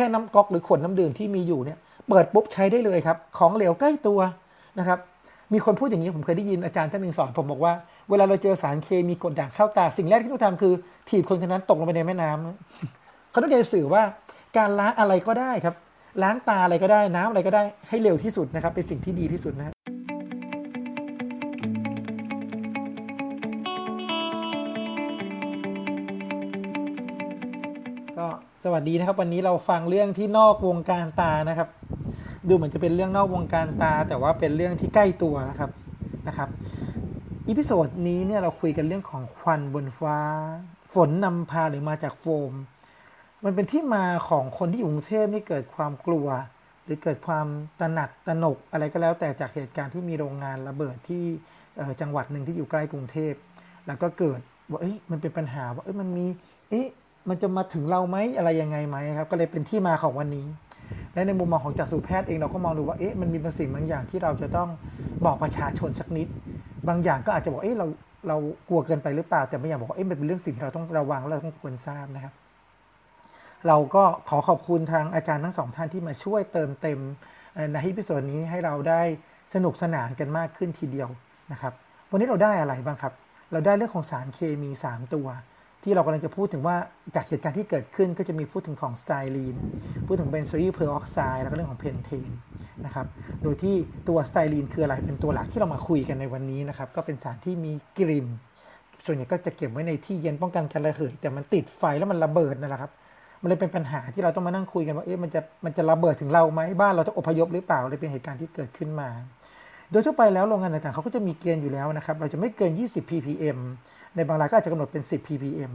ค่น้ำก๊อกหรือขวดน้ำดื่มที่มีอยู่เนี่ยเปิดปุ๊บใช้ได้เลยครับ ของเหลวใกล้ตัวนะครับ มีคนพูดอย่างนี้ผมเคยได้ยินอาจารย์ท่านหนึ่งสอนผมบอกว่าเวลาเราเจอสารเคมีกดด่างเข้าตา สิ่งแรกที่ต้องทำคือ ถีบคนคนนั้นตกลงไปในแม่น้ำเขาต้องการสื่อว่าการล้างอะไรก็ได้ครับ ล้างตาอะไรก็ได้น้ำอะไรก็ได้ให้เร็วที่สุดนะครับ เป็นสิ่งที่ดีที่สุดนะครับ สวัสดีนะครับ วันนี้เราฟังเรื่องที่นอกวงการตานะครับ ดูเหมือนจะเป็นเรื่องนอกวงการตา แต่ว่าเป็นเรื่องที่ใกล้ตัวนะครับนะครับ episode นี้เนี่ยเราคุยกันเรื่องของควันบนฟ้า ฝนนำพาหรือมาจากโฟม มันเป็นที่มาของคนที่อยู่กรุงเทพนี่เกิดความกลัว หรือเกิดความตระหนักตระหนกอะไรก็แล้วแต่จากเหตุการณ์ที่มีโรงงานระเบิดที่จังหวัดหนึ่งที่อยู่ใกล้กรุงเทพ แล้วก็เกิดว่าเอ้ยมันเป็นปัญหาว่าเอ้ยมันมีเอ๊ะ มันจะมาถึงเราไหมอะไรยังไงไหมครับ ก็เลยเป็นที่มาของวันนี้ และในมุมมองของจักษุแพทย์เองเราก็มองดูว่าเอ๊ะมันมีบางสิ่งบางอย่างที่เราจะต้องบอกประชาชนสักนิด บางอย่างก็อาจจะบอกเอ๊ะเราเรากลัวเกินไปหรือเปล่าแต่บางอย่างบอกเอ๊ะมันเป็นเรื่องสิ่งที่เราต้องระวังและเราต้องควรทราบนะครับ เราก็ขอขอบคุณทางอาจารย์ทั้งสองท่านที่มาช่วยเติมเต็มในที่พิโซดนี้ให้เราได้สนุกสนานกันมากขึ้นทีเดียวนะครับ วันนี้เราได้อะไรบ้างครับ เราได้เรื่องของสารเคมี 3 ตัว ที่เรากำลังจะพูดถึงว่าจากเหตุการณ์ที่เกิดขึ้นก็จะมีพูดถึงของสไตรีน พูดถึงเบนโซอิลเพอร์ออกไซด์แล้วก็เรื่องของเพนเทนนะครับ โดยที่ตัวสไตรีนคืออะไรเป็นตัวหลักที่เรามาคุยกันในวันนี้นะครับ ก็เป็นสารที่มีกลิ่น ส่วนใหญ่ก็จะเก็บไว้ในที่เย็นป้องกันการระเหย แต่มันติดไฟแล้วมันระเบิดนั่นแหละครับ มันเลยเป็นปัญหาที่เราต้องมานั่งคุยกันว่า เอ๊ะ มันจะ มันจะระเบิดถึงเราไหมบ้านเราจะอพยพหรือเปล่า เลยเป็นเหตุการณ์ที่เกิดขึ้นมา โดยทั่วไปแล้วโรงงานต่างๆเขาก็จะมีเกณฑ์อยู่แล้วนะครับ เราจะไม่เกิน 20 ppm ในบางรายก็อาจจะกำหนดเป็น 10 ppm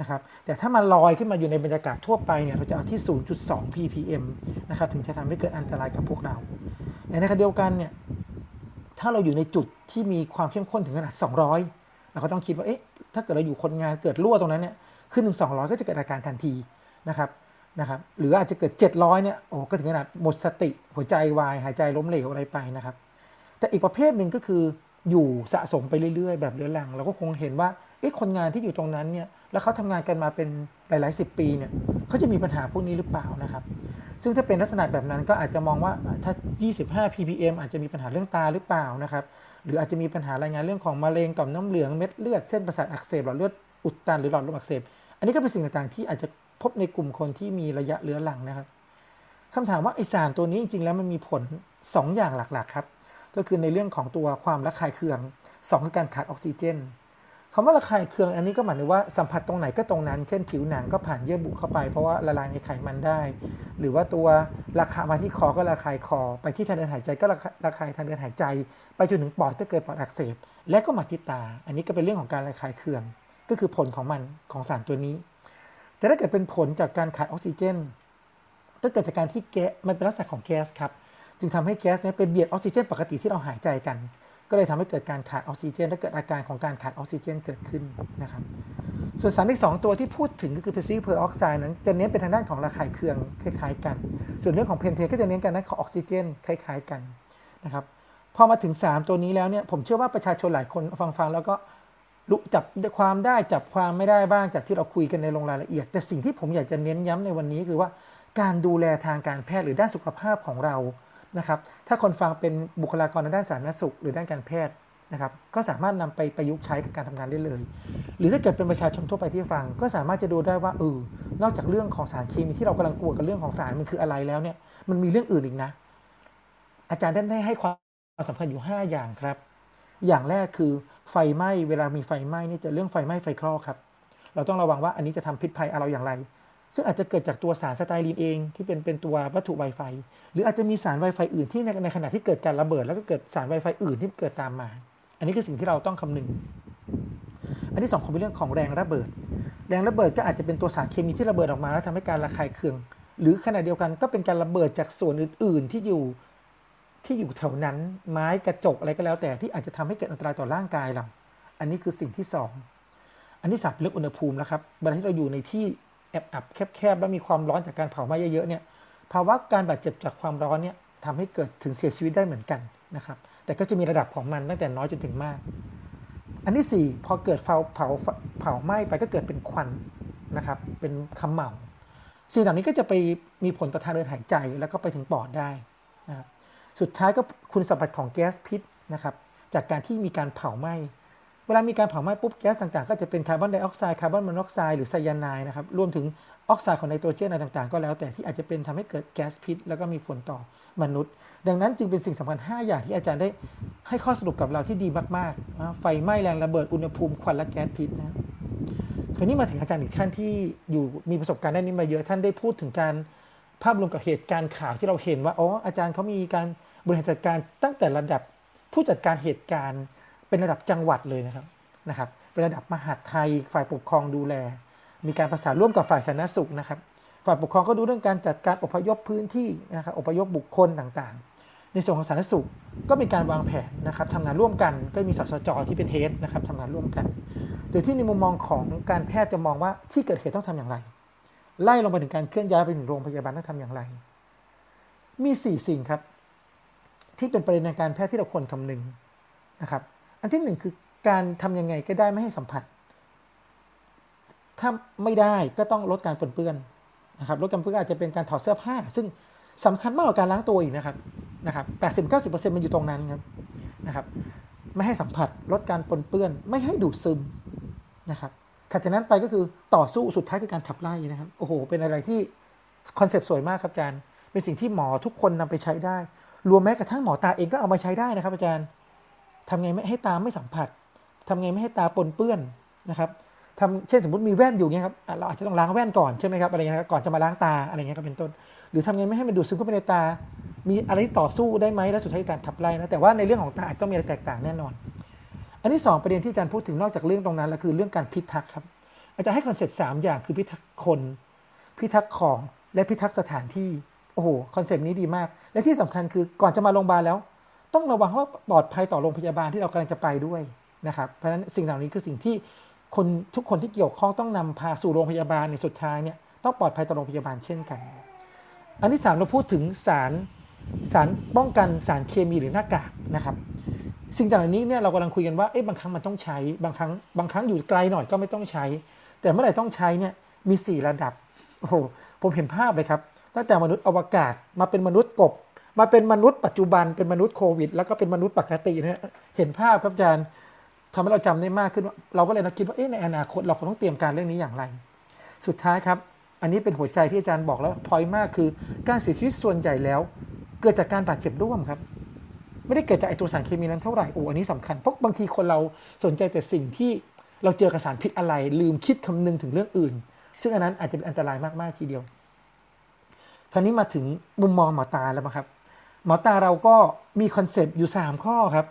นะครับแต่ถ้ามันลอยขึ้นมาอยู่ในบรรยากาศทั่วไปเนี่ยเราจะเอาที่ 0.2 ppm นะครับถึงจะทำให้เกิดอันตรายกับพวกเราในขณะเดียวกันเนี่ยถ้าเราอยู่ในจุดที่มีความเข้มข้นถึงขนาด 200 เราก็ต้องคิดว่าเอ๊ะถ้าเกิดเราอยู่คนงานเกิดรั่วตรงนั้นเนี่ยขึ้นถึง 200 ก็จะเกิดอาการทันทีนะครับนะครับหรืออาจจะเกิด 700 เนี่ยโอ้ก็ถึงขนาดหมดสติหัวใจวายหายใจล้มเหลวอะไรไปนะครับ แต่อีกประเภทหนึ่งก็คือ อยู่สะสมไปเรื่อยๆ แบบเรื้อรัง เราก็คงเห็นว่าเอ๊ะคนงานที่อยู่ตรงนั้นเนี่ยแล้วเขาทำงานกันมาเป็นหลายๆสิบปีเนี่ยเขาจะมีปัญหาพวกนี้หรือเปล่านะครับ ซึ่งถ้าเป็นลักษณะแบบนั้นก็อาจจะมองว่าถ้า 25 ppm อาจจะมีปัญหาเรื่องตาหรือเปล่านะครับหรืออาจจะมีปัญหารายงานเรื่องของมะเร็งต่อมน้ำเหลืองเม็ดเลือดเส้นประสาทอักเสบหลอดเลือดอุดตันหรือหลอดลมอักเสบ อันนี้ก็เป็นสิ่งต่างๆ ที่อาจจะพบในกลุ่มคนที่มีระยะเรื้อรังนะครับคำถามว่าไอสารตัวนี้จริงๆแล้วมันมีผล 2 อย่างหลักๆครับ ก็คือในเรื่องของตัวความระคายเคือง2คือการขาดออกซิเจนคำว่าระคายเคืองอันนี้ก็หมายถึงว่าสัมผัสตรงไหนก็ตรงนั้น เช่นผิวหนังก็ผ่านเยื่อบุเข้าไป เพราะว่าละลายในไขมันได้ หรือว่าตัวราคามาที่คอก็ระคายคอ ไปที่ทางเดินหายใจก็ระคายทางเดินหายใจ ไปจนถึงปอดก็เกิดปอดอักเสบ และก็มาที่ตา อันนี้ก็เป็นเรื่องของการระคายเคือง ก็คือผลของมันของสารตัวนี้ แต่ถ้าเกิดเป็นผลจากการขาดออกซิเจน ก็เกิดจากการที่แก๊สมันเป็นลักษณะของแก๊สครับ จึงทำให้แก๊สนี้ไปเบียดออกซิเจน ปกติที่เราหายใจกัน ก็เลยทำให้เกิดการขาดออกซิเจน และเกิดอาการของการขาดออกซิเจนเกิดขึ้นนะครับ ส่วนสารที่ 2 ตัวที่พูดถึงก็คือเบนโซอิลเพอร์ออกไซด์นั้นจะเน้นไปทางด้านของระคายเคืองคล้ายๆ กัน ส่วนเรื่องของเพนเทนก็จะเน้นกันด้านของออกซิเจนคล้ายๆกันนะครับพอมาถึง 3 ตัวนี้แล้วเนี่ยผมเชื่อว่าประชาชนหลายคนฟังๆแล้วก็รู้จับความได้จับความไม่ได้บ้างจากที่เราคุยกันในลงรายละเอียด แต่สิ่งที่ผมอยากจะเน้นย้ำในวันนี้คือว่าการดูแลทางการแพทย์หรือด้านสุขภาพของเรา นะครับ ถ้าคนฟังเป็นบุคลากรในด้านสาธารณสุข หรือด้านการแพทย์นะครับ ก็สามารถนำไปประยุกต์ใช้กับการทำงานได้เลย หรือถ้าเกิดเป็นประชาชนทั่วไปที่ฟัง ก็สามารถจะดูได้ว่าเออนอกจากเรื่องของสารเคมีที่เรากำลังกลัวกับเรื่องของสารมันคืออะไรแล้วเนี่ย มันมีเรื่องอื่นอีกนะ อาจารย์ได้ให้ความสำคัญอยู่ 5 อย่างครับ อย่างแรกคือไฟไหม้เวลามีไฟไหม้นี่จะเรื่องไฟไหม้ไฟคลอกครับ เราต้องระวังว่าอันนี้จะทำพิษภัยเราอย่างไร ซึ่งอาจจะเกิดจากตัวสารสไตรีนเองที่เป็นเป็นตัววัตถุไวไฟหรืออาจจะมีสารไวไฟอื่นที่ในในขณะที่เกิดการระเบิด แล้วก็เกิดสารไวไฟอื่นที่เกิดตามมา อันนี้คือสิ่งที่เราต้องคำนึง อันที่สองคงเป็นเรื่องของแรงระเบิด แรงระเบิดก็อาจจะเป็นตัวสารเคมีที่ระเบิดออกมา แล้วทำให้การระคายเคือง หรือขณะเดียวกันก็เป็นการระเบิดจากส่วนอื่น ๆ ที่อยู่ที่อยู่แถวนั้นไม้กระจกอะไรก็แล้ว แต่ที่อาจจะทำให้เกิดอันตรายต่อร่างกายเรา อันนี้คือสิ่งที่สองอันที่สามเรื่องอุณหภูมิแล้วครับเวลาที่เราอยู่ในที่ แอบๆแคบๆแล้วมีความร้อนจากการเผาไหม้เยอะๆเนี่ยภาวะการบาดเจ็บจากความร้อนเนี่ยทำให้เกิดถึงเสียชีวิตได้เหมือนกันนะครับแต่ก็จะมีระดับของมันตั้งแต่น้อยจนถึงมาก อันที่ 4 พอเกิดเผาเผาเผาไหม้ไปก็เกิดเป็นควันนะครับเป็นเขม่าสิ่งเหล่านี้ก็จะไปมีผลต่อทางเดินหายใจแล้วก็ไปถึงปอดได้นะครับสุดท้ายก็คุณสมบัติของแก๊สพิษนะครับจากการที่มีการเผาไหม้ เวลามีการเผาไหม้ปุ๊บแก๊สต่างๆ ก็จะเป็นคาร์บอนไดออกไซด์คาร์บอนมอนอกไซด์หรือไซยาไนด์นะครับรวมถึงออกไซด์ของไนโตรเจนอะไรต่างๆ ก็แล้วแต่ที่อาจจะเป็นทำให้เกิดแก๊สพิษ แล้วก็มีผลต่อมนุษย์ ดังนั้นจึงเป็นสิ่งสำคัญ 5 อย่างที่อาจารย์ได้ให้ข้อสรุปกับเราที่ดีมากๆนะไฟไหม้แรงระเบิดอุณหภูมิควันและแก๊สพิษนะคราวนี้มาถึงอาจารย์อีกท่านที่อยู่มีประสบการณ์ด้านนี้มาเยอะท่านได้พูดถึงการภาพรวมกับเหตุการณ์ข่าวที่เราเห็นว่าอ๋ออาจารย์เขามีการบริหารจัดการตั้งแต่ระดับผู้จัดการเหตุการณ์ เป็นระดับจังหวัดเลยนะครับนะครับ เป็นระดับมหาดไทยฝ่ายปกครองดูแล มีการประสานร่วมกับฝ่ายสาธารณสุขนะครับ ฝ่ายปกครองก็ดูเรื่องการจัดการอพยพพื้นที่นะครับอพยพบุคคลต่างๆ ในส่วนของสาธารณสุขก็มีการวางแผนนะครับทำงานร่วมกันก็มีสสจที่เป็นเฮดนะครับทำงานร่วมกันโดยที่ในมุมมองของการแพทย์จะมองว่าที่เกิดเหตุต้องทำอย่างไร ไล่ลงไปถึงการเคลื่อนย้ายไปถึงโรงพยาบาลต้องทำอย่างไร มีสี่สิ่งครับ ที่เป็นประเด็นทางการแพทย์ที่เราควรคำนึงนะครับ อันที่หนึ่งคือการทำยังไงก็ได้ไม่ให้สัมผัส ถ้าไม่ได้ก็ต้องลดการปนเปื้อนนะครับลดการปนเปื้อนอาจจะเป็นการถอดเสื้อผ้า ซึ่งสำคัญมากกว่าการล้างตัวอีกนะครับนะครับแปดสิบเก้าสิบเปอร์เซ็นต์มันอยู่ตรงนั้นครับนะครับ ไม่ให้สัมผัสลดการปนเปื้อน ไม่ให้ดูดซึมนะครับถัดจากนั้นไปก็คือต่อสู้สุดท้ายคือการขับไล่นะครับโอ้โห เป็นอะไรที่คอนเซปต์สวยมากครับอาจารย์ เป็นสิ่งที่หมอทุกคนนำไปใช้ได้ รวมแม้กระทั่งหมอตาเองก็เอามาใช้ได้นะครับอาจารย์ ทำไงไม่ให้ตาไม่สัมผัสทำไงไม่ให้ตาปนเปื้อนนะครับทำเช่นสมมติมีแว่นอยู่เงี้ยครับเราอาจจะต้องล้างแว่นก่อนใช่ไหมครับอะไรเงี้ยก่อนจะมาล้างตาอะไรเงี้ยก็เป็นต้น หรือทำไงไม่ให้มันดูดซึมเข้าไปในตา มีอะไรต่อสู้ได้ไหมแล้วสุดท้ายการขับไล่นะแต่ว่าในเรื่องของตาอาจต้องมีอะไรแตกต่างแน่นอน อันที่ 2 ประเด็นที่อาจารย์พูดถึงนอกจากเรื่องตรงนั้นแล้วคือเรื่องการพิทักษ์ครับอาจารย์ให้ concept สามอย่างคือพิทักษ์คน พิทักษ์ของและพิทักษ์สถานที่โอ้โห concept นี้ดีมาก และที่สำคัญคือก่อนจะมาโรงพยาบาลแล้ว ต้องระวังว่าปลอดภัยต่อโรงพยาบาลที่เรากำลังจะไปด้วยนะครับเพราะฉะนั้นสิ่งเหล่านี้คือสิ่งที่คนทุกคนที่เกี่ยวข้องต้องนำพาสู่โรงพยาบาลในสุดท้ายเนี่ยต้องปลอดภัยต่อโรงพยาบาลเช่นกัน อันที่สามเราพูดถึงสารสารป้องกันสารเคมีหรือหน้ากากนะครับ สิ่งต่างๆนี้เนี่ยเรากำลังคุยกันว่าเอ๊ะบางครั้งมันต้องใช้บางครั้งบางครั้งอยู่ไกลหน่อยก็ไม่ต้องใช้ แต่เมื่อไหร่ต้องใช้เนี่ยมี 4 ระดับโอ้โหผมเห็นภาพเลยครับตั้งแต่มนุษย์อวกาศมาเป็นมนุษย์กบ มาเป็นมนุษย์ปัจจุบันเป็นมนุษย์โควิด แล้วก็เป็นมนุษย์ปกตินะเห็นภาพครับอาจารย์ทำให้เราจำได้มากขึ้นเราก็เลยนักคิดว่าเอ๊ะในอนาคตเราคงต้องเตรียมการเรื่องนี้อย่างไร สุดท้ายครับ อันนี้เป็นหัวใจที่อาจารย์บอกแล้วพอยมากคือ การเสียชีวิตส่วนใหญ่แล้ว เกิดจากการบาดเจ็บร่วมครับ ไม่ได้เกิดจากไอตัวสารเคมีนั้นเท่าไหร่โอ้อันนี้สำคัญเพราะบางทีคนเราสนใจแต่สิ่งที่เราเจอกับสารพิษอะไร ลืมคิดคำนึงถึงเรื่องอื่น ซึ่งอันนั้นอาจจะเป็นอันตรายมากๆทีเดียว คราวนี้มาถึงมุมมองหมอตาแล้วครับ หมอตาเราก็มี concept อยู่ 3 ข้อครับ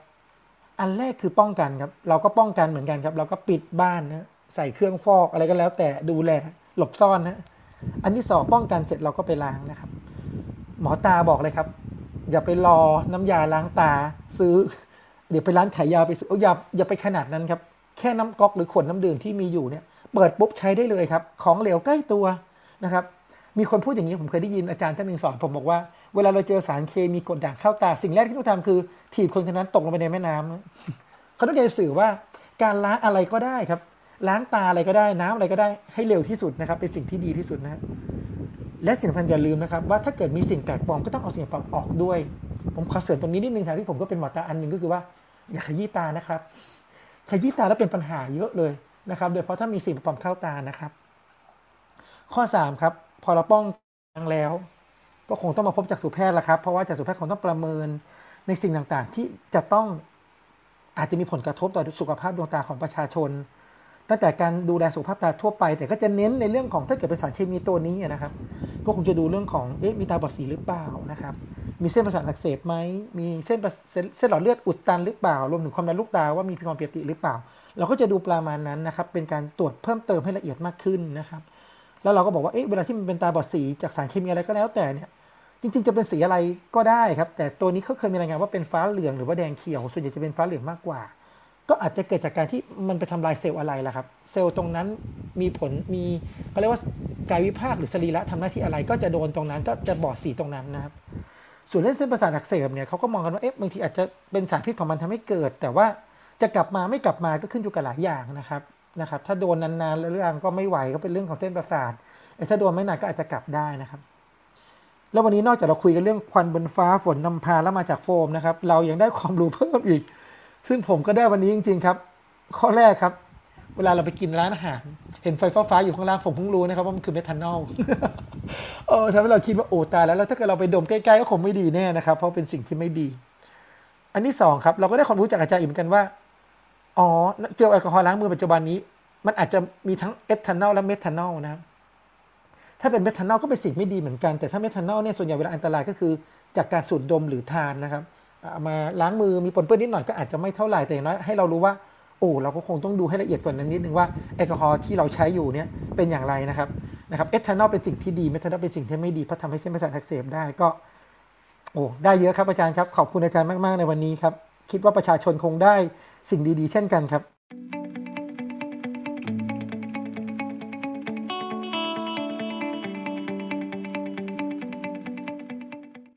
อันแรกคือป้องกันครับ เราก็ป้องกันเหมือนกันครับ เราก็ปิดบ้านนะใส่เครื่องฟอกอะไรก็แล้ว แต่ดูแลหลบซ่อนนะ อันที่สองป้องกันเสร็จเราก็ไปล้างนะครับ หมอตาบอกเลยครับ อย่าไปรอน้ำยาล้างตาซื้อ เดี๋ยวไปร้านขายยาไปซื้ออย่าอย่าไปขนาดนั้นครับ แค่น้ำก๊อกหรือขวดน้ำดื่มที่มีอยู่เนี่ย เปิดปุ๊บใช้ได้เลยครับ ของเหลวใกล้ตัวนะครับ มีคนพูดอย่างนี้ผมเคยได้ยินอาจารย์ท่านหนึ่งสอนผมบอกว่า เวลาเราเจอสารเคมีกดด่างเข้าตา สิ่งแรกที่ต้องทำคือ ถีบคนคนนั้นตกลงไปในแม่น้ำเขาต้องการสื่อว่าการล้างอะไรก็ได้ครับ ล้างตาอะไรก็ได้น้ำอะไรก็ได้ให้เร็วที่สุดนะครับ เป็นสิ่งที่ดีที่สุดนะและสิ่งสำคัญอย่าลืมนะครับ ว่าถ้าเกิดมีสิ่งแปลกปลอมก็ต้องเอาสิ่งแปลกปลอมออกด้วย ผมขอเสริมตรงนี้นิดนึงแทนที่ผมก็เป็นหมอตาอันหนึ่งก็คือว่าอย่าขยี้ตานะครับ ขยี้ตาแล้วเป็นปัญหาเยอะเลยนะครับ โดยเฉพาะถ้ามีสิ่งแปลกปลอมเข้าตานะครับ ข้อ3ครับพอเราป้องกันแล้ว ก็คงต้องมาพบจากสุแพทย์ละครับ เพราะว่าจากสุแพทย์คงต้องประเมินในสิ่งต่างๆ ที่จะต้องอาจจะมีผลกระทบต่อสุขภาพดวงตาของประชาชน ตั้งแต่การดูแลสุขภาพตาทั่วไป แต่ก็จะเน้นในเรื่องของถ้าเกิดเป็นสารเคมีตัวนี้นะครับ ก็คงจะดูเรื่องของเอ๊ะมีตาบอดสีหรือเปล่านะครับ มีเส้นประสาทอักเสบไหมมีเส้นเส้นหลอดเลือดอุดตันหรือเปล่ารวมถึงความดันลูกตาว่ามีความเปียนติหรือเปล่า เราก็จะดูประมาณนั้นนะครับ เป็นการตรวจเพิ่มเติมให้ละเอียดมากขึ้นนะครับ แล้วเราก็บอกว่าเอ๊ะเวลาที่มันเป็นตาบอดสีจากสารเคมีอะไรก็แล้วแต่เนี่ยจริงๆจะเป็นสีอะไรก็ได้ครับ แต่ตัวนี้เขาเคยมีรายงานว่าเป็นฟ้าเหลืองหรือว่าแดงเขียวส่วนใหญ่จะเป็นฟ้าเหลืองมากกว่า ก็อาจจะเกิดจากการที่มันไปทำลายเซลล์อะไรล่ะครับ เซลล์ตรงนั้นมีผลมีเขาเรียกว่ากายวิภาคหรือสรีระทำหน้าที่อะไร ก็จะโดนตรงนั้นก็จะบอดสีตรงนั้นนะครับส่วนเรื่องเส้นประสาทอักเสบเนี่ยเขาก็มองกันว่าเอ๊ะบางทีอาจจะเป็นสารพิษของมันทำให้เกิด แต่ว่าจะกลับมาไม่กลับมาก็ขึ้นอยู่กับหลายอย่างนะครับ นะครับ ถ้าโดนนานๆแล้วเรื่องก็ไม่ไหวก็เป็นเรื่องของเส้นประสาทถ้าโดนไม่หนักก็อาจจะกลับได้นะครับ แล้ววันนี้นอกจากเราคุยกันเรื่องควันบนฟ้าฝนนำพาแล้วมาจากโฟมนะครับ เรายังได้ความรู้เพิ่มอีก ซึ่งผมก็ได้วันนี้จริง ๆ ครับ ข้อแรกครับ เวลาเราไปกินร้านอาหาร เห็นไฟฟ้าๆอยู่ข้างล่างผมเพิ่งรู้นะครับว่ามันคือเมทานอลเออทำให้เราคิดว่าโอ้ตายแล้วแล้วถ้าเกิดเราไปดมใกล้ๆก็คงไม่ดีแน่นะครับ เพราะเป็นสิ่งที่ไม่ดี อันที่สองครับ เราก็ได้ความรู้จากอาจารย์อีกเหมือนกันว่า อ๋อ เจลแอลกอฮอล์ล้างมือปัจจุบันนี้ มันอาจจะมีทั้งเอทานอลและเมทานอลนะครับถ้าเป็นเมทานอลก็เป็นสิ่งไม่ดีเหมือนกัน แต่ถ้าเมทานอลเนี่ยส่วนใหญ่เวลาอันตรายก็คือ จากการสูดดมหรือทานนะครับเอามาล้างมือมีปนเปื้อนนิดหน่อยก็อาจจะไม่เท่าไหร่แต่อย่างน้อยให้เรารู้ว่าโอ้เราก็คงต้องดูให้ละเอียดกว่านั้นนิดนึงว่าแอลกอฮอล์ที่เราใช้อยู่เนี่ยเป็นอย่างไรนะครับนะครับเอทานอลเป็นสิ่งที่ดีเมทานอลเป็นสิ่งที่ไม่ดีเพราะทำให้เส้นประสาทอักเสบได้ก็โอ้ได้เยอะครับอาจารย์ครับ ขอบคุณอาจารย์มาก ๆ ในวันนี้ครับ คิดว่าประชาชนคงได้ สิ่งดีๆ เช่นกันครับ